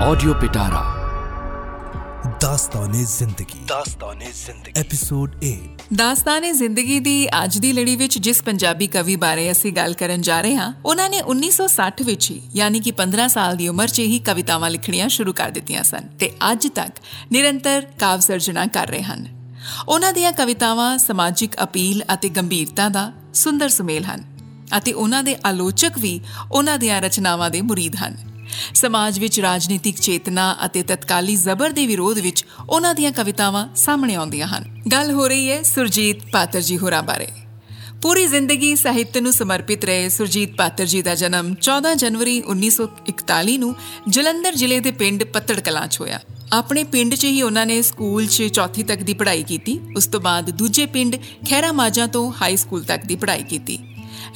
Audio पिटारा ਦਾਸਤਾਨੇ ਜ਼ਿੰਦਗੀ ਦਾਸਤਾਨੇ ਜ਼ਿੰਦਗੀ episode 8 Dastane ਜ਼ਿੰਦਗੀ ਦੀ ਅੱਜ ਦੀ ਲੜੀ ਵਿੱਚ ਜਿਸ ਪੰਜਾਬੀ ਕਵੀ ਬਾਰੇ ਅਸੀਂ ਗੱਲ ਕਰਨ ਜਾ ਰਹੇ ਹਾਂ ਉਹਨਾਂ ਨੇ 1960 ਵਿੱਚ ਹੀ ਯਾਨੀ ਕਿ 15 ਸਾਲ ਦੀ ਉਮਰ 'ਚ ਹੀ ਕਵਿਤਾਵਾਂ ਲਿਖਣੀਆਂ ਸ਼ੁਰੂ ਕਰ ਦਿੱਤੀਆਂ ਸਨ ਤੇ ਅੱਜ ਤੱਕ ਨਿਰੰਤਰ ਕਾਵ ਸਿਰਜਣਾ ਕਰ ਰਹੇ ਹਨ ਉਹਨਾਂ ਦੀਆਂ ਕਵਿਤਾਵਾਂ ਸਮਾਜਿਕ ਅਪੀਲ ਅਤੇ ਗੰਭੀਰਤਾ ਦਾ ਸੁੰਦਰ ਸੁਮੇਲ ਹਨ ਅਤੇ ਉਹਨਾਂ ਦੇ ਆਲੋਚਕ ਵੀ ਉਹਨਾਂ ਦੀਆਂ ਰਚਨਾਵਾਂ ਦੇ ਮੁਰੀਦ ਹਨ ਸਮਾਜ ਵਿੱਚ ਰਾਜਨੀਤਿਕ ਚੇਤਨਾ ਅਤੇ ਤਤਕਾਲੀ ਜ਼ਬਰ ਦੇ ਵਿਰੋਧ ਵਿੱਚ ਉਹਨਾਂ ਦੀਆਂ ਕਵਿਤਾਵਾਂ ਸਾਹਮਣੇ ਆਉਂਦੀਆਂ ਹਨ। ਗੱਲ ਹੋ ਰਹੀ ਹੈ ਸੁਰਜੀਤ ਪਾਤਰ ਜੀ ਹੋਰਾਂ ਬਾਰੇ। ਪੂਰੀ ਜ਼ਿੰਦਗੀ ਸਾਹਿਤ ਨੂੰ ਸਮਰਪਿਤ ਰਹੇ ਸੁਰਜੀਤ ਪਾਤਰ ਜੀ ਦਾ ਜਨਮ 14 ਜਨਵਰੀ 1941 ਨੂੰ ਜਲੰਧਰ ਜ਼ਿਲ੍ਹੇ ਦੇ ਪਿੰਡ ਪੱਤੜ ਕਲਾਂ 'ਚ ਹੋਇਆ। ਆਪਣੇ ਪਿੰਡ 'ਚ ਹੀ ਉਹਨਾਂ ਨੇ ਸਕੂਲ 'ਚ ਚੌਥੀ ਤੱਕ ਦੀ ਪੜ੍ਹਾਈ ਕੀਤੀ, ਉਸ ਤੋਂ ਬਾਅਦ ਦੂਜੇ ਪਿੰਡ ਖੈਰਾ ਮਾਜਾ ਤੋਂ ਹਾਈ ਸਕੂਲ ਤੱਕ ਦੀ ਪੜ੍ਹਾਈ ਕੀਤੀ।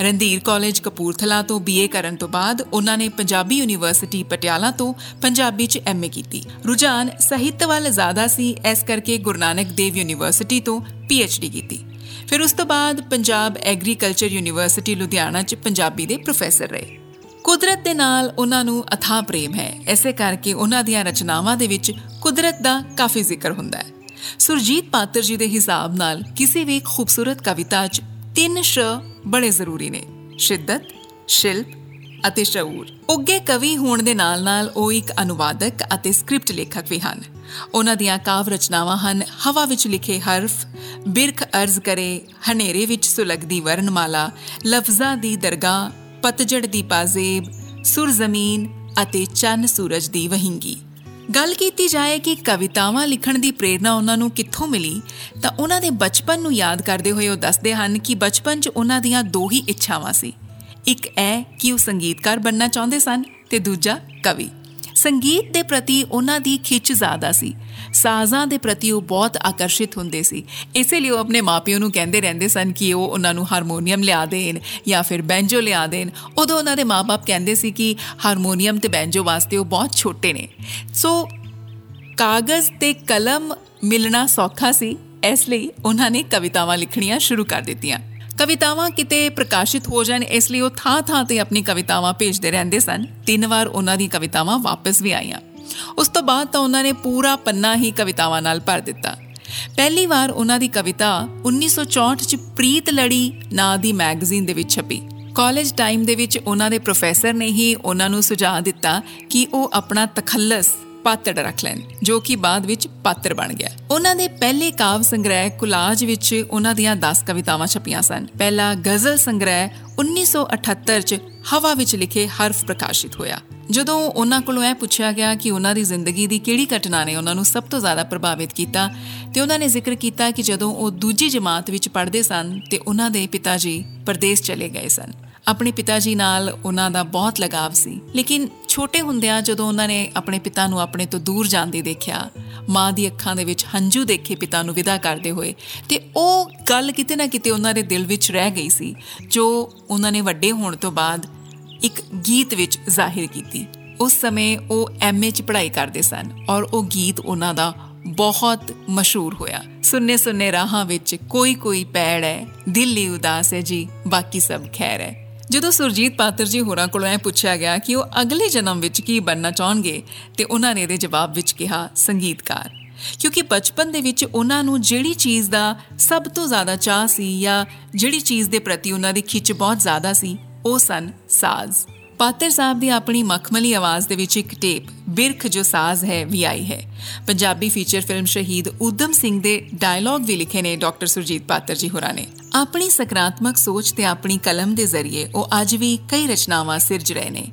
ਰਣਧੀਰ ਕਾਲਜ ਕਪੂਰਥਲਾ ਤੋਂ ਬੀਏ ਕਰਨ ਤੋਂ ਬਾਅਦ ਉਹਨਾਂ ਨੇ ਪੰਜਾਬੀ ਯੂਨੀਵਰਸਿਟੀ ਪਟਿਆਲਾ ਤੋਂ ਪੰਜਾਬੀ 'ਚ ਐਮਏ ਕੀਤੀ। ਰੁਝਾਨ ਸਾਹਿਤ ਵੱਲ ਜ਼ਿਆਦਾ ਸੀ, ਇਸ ਕਰਕੇ ਗੁਰੂ ਨਾਨਕ ਦੇਵ ਯੂਨੀਵਰਸਿਟੀ ਤੋਂ ਪੀਐਚਡੀ ਕੀਤੀ। ਫਿਰ ਉਸ ਤੋਂ ਬਾਅਦ ਪੰਜਾਬ ਐਗਰੀਕਲਚਰ ਯੂਨੀਵਰਸਿਟੀ ਲੁਧਿਆਣਾ 'ਚ ਪੰਜਾਬੀ ਦੇ ਪ੍ਰੋਫੈਸਰ ਰਹੇ। ਕੁਦਰਤ ਦੇ ਨਾਲ ਉਹਨਾਂ ਨੂੰ ਅਥਾਹ ਪ੍ਰੇਮ ਹੈ ਐਸੇ ਕਰਕੇ ਉਹਨਾਂ ਦੀਆਂ ਰਚਨਾਵਾਂ ਦੇ ਵਿੱਚ ਕੁਦਰਤ ਦਾ ਕਾਫੀ ਜ਼ਿਕਰ ਹੁੰਦਾ ਹੈ। ਸੁਰਜੀਤ ਪਾਤਰ ਜੀ ਦੇ ਹਿਸਾਬ ਨਾਲ ਕਿਸੇ ਵੀ ਖੂਬਸੂਰਤ ਕਵਿਤਾ 'ਚ ਤਿੰਨ ਸ਼ ਬੜੇ ਜ਼ਰੂਰੀ ਨੇ। ਸ਼ਿੱਦਤ, ਸ਼ਿਲਪ ਅਤੇ ਸ਼ਊਰ। ਉੱਗੇ ਕਵੀ ਹੋਣ ਦੇ ਨਾਲ-ਨਾਲ ਉਹ ਇੱਕ ਅਨੁਵਾਦਕ ਅਤੇ ਸਕ੍ਰਿਪਟ ਲੇਖਕ ਵੀ ਹਨ। ਉਹਨਾਂ ਦੀਆਂ ਕਾਵ ਰਚਨਾਵਾਂ ਹਨ, ਹਵਾ ਵਿੱਚ ਲਿਖੇ ਹਰਫ, ਬਿਰਖ ਅਰਜ਼ ਕਰੇ, ਹਨੇਰੇ ਵਿੱਚ ਸੁਲਗਦੀ ਵਰਣਮਾਲਾ, ਲਫ਼ਜ਼ਾਂ ਦੀ ਦਰਗਾਹ, ਪਤਝੜ ਦੀ ਪਾਜ਼ੇਬ ਸੁਰ ਜ਼ਮੀਨ ਅਤੇ ਚੰਨ ਸੂਰਜ ਦੀ ਵਹਿੰਗੀ। ਗੱਲ ਕੀਤੀ ਜਾਏ ਕਿ ਕਵਿਤਾਵਾਂ ਲਿਖਣ ਦੀ ਪ੍ਰੇਰਣਾ ਉਹਨਾਂ ਨੂੰ ਕਿੱਥੋਂ ਮਿਲੀ, ਤਾਂ ਉਹਨਾਂ ਦੇ ਬਚਪਨ ਨੂੰ ਯਾਦ ਕਰਦੇ ਹੋਏ ਉਹ ਦੱਸਦੇ ਹਨ ਕਿ ਬਚਪਨ 'ਚ ਉਹਨਾਂ ਦੀਆਂ ਦੋ ਹੀ ਇੱਛਾਵਾਂ ਸੀ। ਇੱਕ ਇਹ ਕਿ ਉਹ ਸੰਗੀਤਕਾਰ ਬਣਨਾ ਚਾਹੁੰਦੇ ਸਨ ਤੇ ਦੂਜਾ ਕਵੀ। ਸੰਗੀਤ ਦੇ ਪ੍ਰਤੀ ਉਹਨਾਂ ਦੀ ਖਿੱਚ ਜ਼ਿਆਦਾ ਸੀ। ਸਾਜ਼ਾਂ ਦੇ ਪ੍ਰਤੀ ਉਹ ਬਹੁਤ ਆਕਰਸ਼ਿਤ ਹੁੰਦੇ ਸੀ। ਇਸੇ ਲਈ ਉਹ ਆਪਣੇ ਮਾਪਿਆਂ ਨੂੰ ਕਹਿੰਦੇ ਰਹਿੰਦੇ ਸਨ ਕਿ ਉਹ ਉਹਨਾਂ ਨੂੰ ਹਾਰਮੋਨੀਅਮ ਲਿਆ ਦੇਣ ਜਾਂ ਫਿਰ ਬੈਂਜੋ ਲਿਆ ਦੇਣ। ਉਦੋਂ ਉਹਨਾਂ ਦੇ ਮਾਪੇ ਕਹਿੰਦੇ ਸੀ ਕਿ ਹਾਰਮੋਨੀਅਮ ਤੇ ਬੈਂਜੋ ਵਾਸਤੇ ਉਹ ਬਹੁਤ ਛੋਟੇ ਨੇ। ਸੋ ਕਾਗਜ਼ ਤੇ ਕਲਮ ਮਿਲਣਾ ਸੌਖਾ ਸੀ। ਇਸ ਲਈ ਉਹਨਾਂ ਨੇ ਕਵਿਤਾਵਾਂ ਲਿਖਣੀਆਂ ਸ਼ੁਰੂ ਕਰ ਦਿੱਤੀਆਂ। ਕਵਿਤਾਵਾਂ ਕਿਤੇ ਪ੍ਰਕਾਸ਼ਿਤ ਹੋ ਜਾਣ, ਇਸ ਲਈ ਉਹ ਥਾਂ-ਥਾਂ ਤੇ ਆਪਣੀ ਕਵਿਤਾਵਾਂ ਭੇਜਦੇ ਰਹਿੰਦੇ ਸਨ। ਤਿੰਨ ਵਾਰ ਉਹਨਾਂ ਦੀ ਕਵਿਤਾਵਾਂ ਵਾਪਸ ਵੀ ਆਈਆਂ। ਉਸ ਤੋਂ ਬਾਅਦ ਤਾਂ ਉਹਨਾਂ ਨੇ ਪੂਰਾ ਪੰਨਾ ਹੀ ਕਵਿਤਾਵਾਂ ਨਾਲ ਭਰ ਦਿੱਤਾ। ਪਹਿਲੀ ਵਾਰ ਉਹਨਾਂ ਦੀ ਕਵਿਤਾ 1964 ਚ ਪ੍ਰੀਤ ਲੜੀ ਨਾਂ ਦੀ ਮੈਗਜ਼ੀਨ ਦੇ ਵਿੱਚ ਛਪੀ। ਕਾਲਜ ਟਾਈਮ ਦੇ ਵਿੱਚ ਉਹਨਾਂ ਦੇ ਪ੍ਰੋਫੈਸਰ ਨੇ ਹੀ ਉਹਨਾਂ ਨੂੰ ਸੁਝਾਅ ਦਿੱਤਾ ਕਿ ਉਹ ਆਪਣਾ ਤਖੱਲਸ ਪਾਤੜ ਰੱਖ ਲੈਣ, ਜੋ ਕਿ ਬਾਅਦ ਵਿੱਚ ਪਾਤਰ ਬਣ ਗਿਆ। ਉਹਨਾਂ ਦੇ ਪਹਿਲੇ ਕਾਵ ਸੰਗ੍ਰਹਿ ਕੁਲਾਜ ਵਿੱਚ ਉਹਨਾਂ ਦੀਆਂ 10 ਕਵਿਤਾਵਾਂ ਛਪੀਆਂ ਸਨ। ਪਹਿਲਾ ਗਜ਼ਲ ਸੰਗ੍ਰਹਿ 1978 ਚ ਹਵਾ ਵਿੱਚ ਲਿਖੇ ਹਰਫ ਪ੍ਰਕਾਸ਼ਿਤ ਹੋਇਆ। ਜਦੋਂ ਉਹਨਾਂ ਕੋਲੋਂ ਇਹ ਪੁੱਛਿਆ ਗਿਆ ਕਿ ਉਹਨਾਂ ਦੀ ਜ਼ਿੰਦਗੀ ਦੀ ਕਿਹੜੀ ਘਟਨਾ ਨੇ ਉਹਨਾਂ ਨੂੰ ਸਭ ਤੋਂ ਜ਼ਿਆਦਾ ਪ੍ਰਭਾਵਿਤ ਕੀਤਾ, ਤੇ ਉਹਨਾਂ ਨੇ ਜ਼ਿਕਰ ਕੀਤਾ ਕਿ ਜਦੋਂ ਉਹ ਦੂਜੀ ਜਮਾਤ ਵਿੱਚ ਪੜ੍ਹਦੇ ਸਨ, ਤੇ ਉਹਨਾਂ ਦੇ ਪਿਤਾ ਜੀ ਪਰਦੇਸ ਚਲੇ ਗਏ ਸਨ। ਆਪਣੇ ਪਿਤਾ ਜੀ ਨਾਲ ਉਹਨਾਂ ਦਾ ਬਹੁਤ ਲਗਾਵ ਸੀ। ਲੇਕਿਨ ਛੋਟੇ ਹੁੰਦਿਆਂ ਜਦੋਂ ਉਹਨਾਂ ਨੇ ਆਪਣੇ ਪਿਤਾ ਨੂੰ ਆਪਣੇ ਤੋਂ ਦੂਰ ਜਾਂਦੇ ਦੇਖਿਆ, ਮਾਂ ਦੀ ਅੱਖਾਂ ਦੇ ਵਿੱਚ ਹੰਝੂ ਦੇਖੇ ਪਿਤਾ ਨੂੰ ਵਿਦਾ ਕਰਦੇ ਹੋਏ, ਤੇ ਉਹ ਗੱਲ ਕਿਤੇ ਨਾ ਕਿਤੇ ਉਹਨਾਂ ਦੇ ਦਿਲ ਵਿੱਚ ਰਹਿ ਗਈ ਸੀ, ਜੋ ਉਹਨਾਂ ਨੇ ਵੱਡੇ ਹੋਣ ਤੋਂ ਬਾਅਦ ਇੱਕ ਗੀਤ ਵਿੱਚ ਜ਼ਾਹਿਰ ਕੀਤੀ। ਉਸ ਸਮੇਂ ਉਹ ਐਮਏ ਚ ਪੜ੍ਹਾਈ ਕਰਦੇ ਸਨ ਔਰ ਉਹ ਗੀਤ ਉਹਨਾਂ ਦਾ ਬਹੁਤ ਮਸ਼ਹੂਰ ਹੋਇਆ। ਸੁੰਨੇ ਸੁੰਨੇ ਰਾਹਾਂ ਵਿੱਚ ਕੋਈ ਕੋਈ ਪੈੜ ਹੈ, ਦਿਲ ਹੀ ਉਦਾਸ ਹੈ ਜੀ, ਬਾਕੀ ਸਭ ਖੈਰ ਹੈ। ਜਦੋਂ ਸੁਰਜੀਤ ਪਾਤਰ ਜੀ ਹੋਰਾਂ ਕੋਲੋਂ ਇਹ ਪੁੱਛਿਆ ਗਿਆ ਕਿ ਉਹ ਅਗਲੇ ਜਨਮ ਵਿੱਚ ਕੀ ਬਣਨਾ ਚਾਹਣਗੇ, ਤੇ ਉਹਨਾਂ ਨੇ ਇਹਦੇ ਜਵਾਬ ਵਿੱਚ ਕਿਹਾ, ਸੰਗੀਤਕਾਰ। ਕਿਉਂਕਿ ਬਚਪਨ ਦੇ ਵਿੱਚ ਉਹਨਾਂ ਨੂੰ ਜਿਹੜੀ ਚੀਜ਼ ਦਾ ਸਭ ਤੋਂ ਜ਼ਿਆਦਾ ਚਾਹ ਸੀ ਜਾਂ ਜਿਹੜੀ ਚੀਜ਼ ਦੇ ਪ੍ਰਤੀ ਉਹਨਾਂ ਦੀ ਖਿੱਚ ਬਹੁਤ ਜ਼ਿਆਦਾ ਸੀ, ਉਹ ਸਨ ਸਾਜ਼। ਪਾਤਰ ਸਾਹਿਬ ਦੀ ਆਪਣੀ ਮਖਮਲੀ ਆਵਾਜ਼ ਦੇ ਵਿੱਚ ਇੱਕ ਟੇਪ, ਬਿਰਖ ਜੋ ਸਾਜ਼ ਹੈ, ਵੀ ਆਈ ਹੈ। ਪੰਜਾਬੀ ਫੀਚਰ ਫਿਲਮ ਸ਼ਹੀਦ ਉਦਮ ਸਿੰਘ ਦੇ ਡਾਇਲੌਗ ਵੀ ਲਿਖੇ ਨੇ ਡਾਕਟਰ ਸੁਰਜੀਤ ਪਾਤਰ ਜੀ ਹੋਰਾਂ ਨੇ। ਆਪਣੀ ਸਕਾਰਾਤਮਕ ਸੋਚ ਤੇ ਆਪਣੀ ਕਲਮ ਦੇ ਜ਼ਰੀਏ ਉਹ ਅੱਜ ਵੀ ਕਈ ਰਚਨਾਵਾਂ ਸਿਰਜ ਰਹੇ ਨੇ।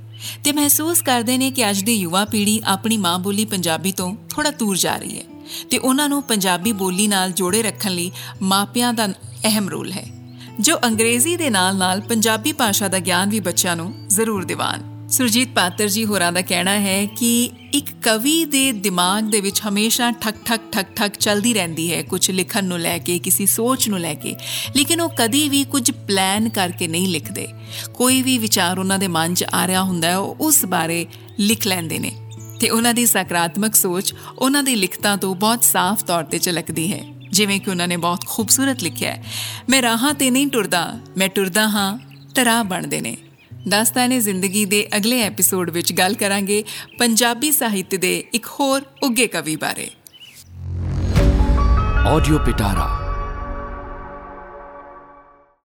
ਤੇ ਮਹਿਸੂਸ ਕਰਦੇ ਨੇ ਕਿ ਅੱਜ ਦੀ ਯੁਵਾ ਪੀੜ੍ਹੀ ਆਪਣੀ ਮਾਂ ਬੋਲੀ ਪੰਜਾਬੀ ਤੋਂ ਥੋੜਾ ਦੂਰ ਜਾ ਰਹੀ ਹੈ। ਤੇ ਉਹਨਾਂ ਨੂੰ ਪੰਜਾਬੀ ਬੋਲੀ ਨਾਲ ਜੋੜੇ ਰੱਖਣ ਲਈ ਮਾਪਿਆਂ ਦਾ ਅਹਿਮ ਰੋਲ ਹੈ। ਜੋ ਅੰਗਰੇਜ਼ੀ ਦੇ ਨਾਲ-ਨਾਲ ਪੰਜਾਬੀ ਭਾਸ਼ਾ ਦਾ ਗਿਆਨ ਵੀ ਬੱਚਿਆਂ ਨੂੰ ਜ਼ਰੂਰ ਦਿਵਾਨ। ਸੁਰਜੀਤ ਪਾਤਰ ਜੀ ਹੋਰਾਂ ਦਾ ਕਹਿਣਾ ਹੈ ਕਿ ਇੱਕ ਕਵੀ ਦੇ ਦਿਮਾਗ ਦੇ ਵਿੱਚ ਹਮੇਸ਼ਾ ਠਕ ਠਕ ਠਕ ਠਕ ਚੱਲਦੀ ਰਹਿੰਦੀ ਹੈ ਕੁਝ ਲਿਖਣ ਨੂੰ ਲੈ ਕੇ, ਕਿਸੇ ਸੋਚ ਨੂੰ ਲੈ ਕੇ। ਲੇਕਿਨ ਉਹ ਕਦੀ ਵੀ ਕੁਝ ਪਲਾਨ ਕਰਕੇ ਨਹੀਂ ਲਿਖਦੇ। ਕੋਈ ਵੀ ਵਿਚਾਰ ਉਹਨਾਂ ਦੇ ਮਨ 'ਚ ਆ ਰਿਹਾ ਹੁੰਦਾ ਹੈ, ਉਹ ਉਸ ਬਾਰੇ ਲਿਖ ਲੈਂਦੇ ਨੇ। ਤੇ ਉਹਨਾਂ ਦੀ ਸਕਾਰਾਤਮਕ ਸੋਚ ਉਹਨਾਂ ਦੀ ਲਿਖਤਾਂ ਤੋਂ ਬਹੁਤ ਸਾਫ਼ ਤੌਰ ਤੇ ਝਲਕਦੀ ਹੈ। ਜਿਵੇਂ ਕਿ ਉਹਨਾਂ ਨੇ ਬਹੁਤ ਖੂਬਸੂਰਤ ਲਿਖਿਆ ਹੈ, ਮੈਂ ਰਾਹਾਂ ਤੇ ਨਹੀਂ ਟੁਰਦਾ, ਮੈਂ ਟੁਰਦਾ ਹਾਂ ਤਰਾ ਬਣਦੇ ਨੇ। ਦਾਸਤਾਨੇ ਜ਼ਿੰਦਗੀ ਦੇ ਅਗਲੇ ਐਪੀਸੋਡ ਵਿੱਚ ਗੱਲ ਕਰਾਂਗੇ ਪੰਜਾਬੀ ਸਾਹਿਤ ਦੇ ਇੱਕ ਹੋਰ ਉੱਗੇ ਕਵੀ ਬਾਰੇ। ਆਡੀਓ ਪਿਟਾਰਾ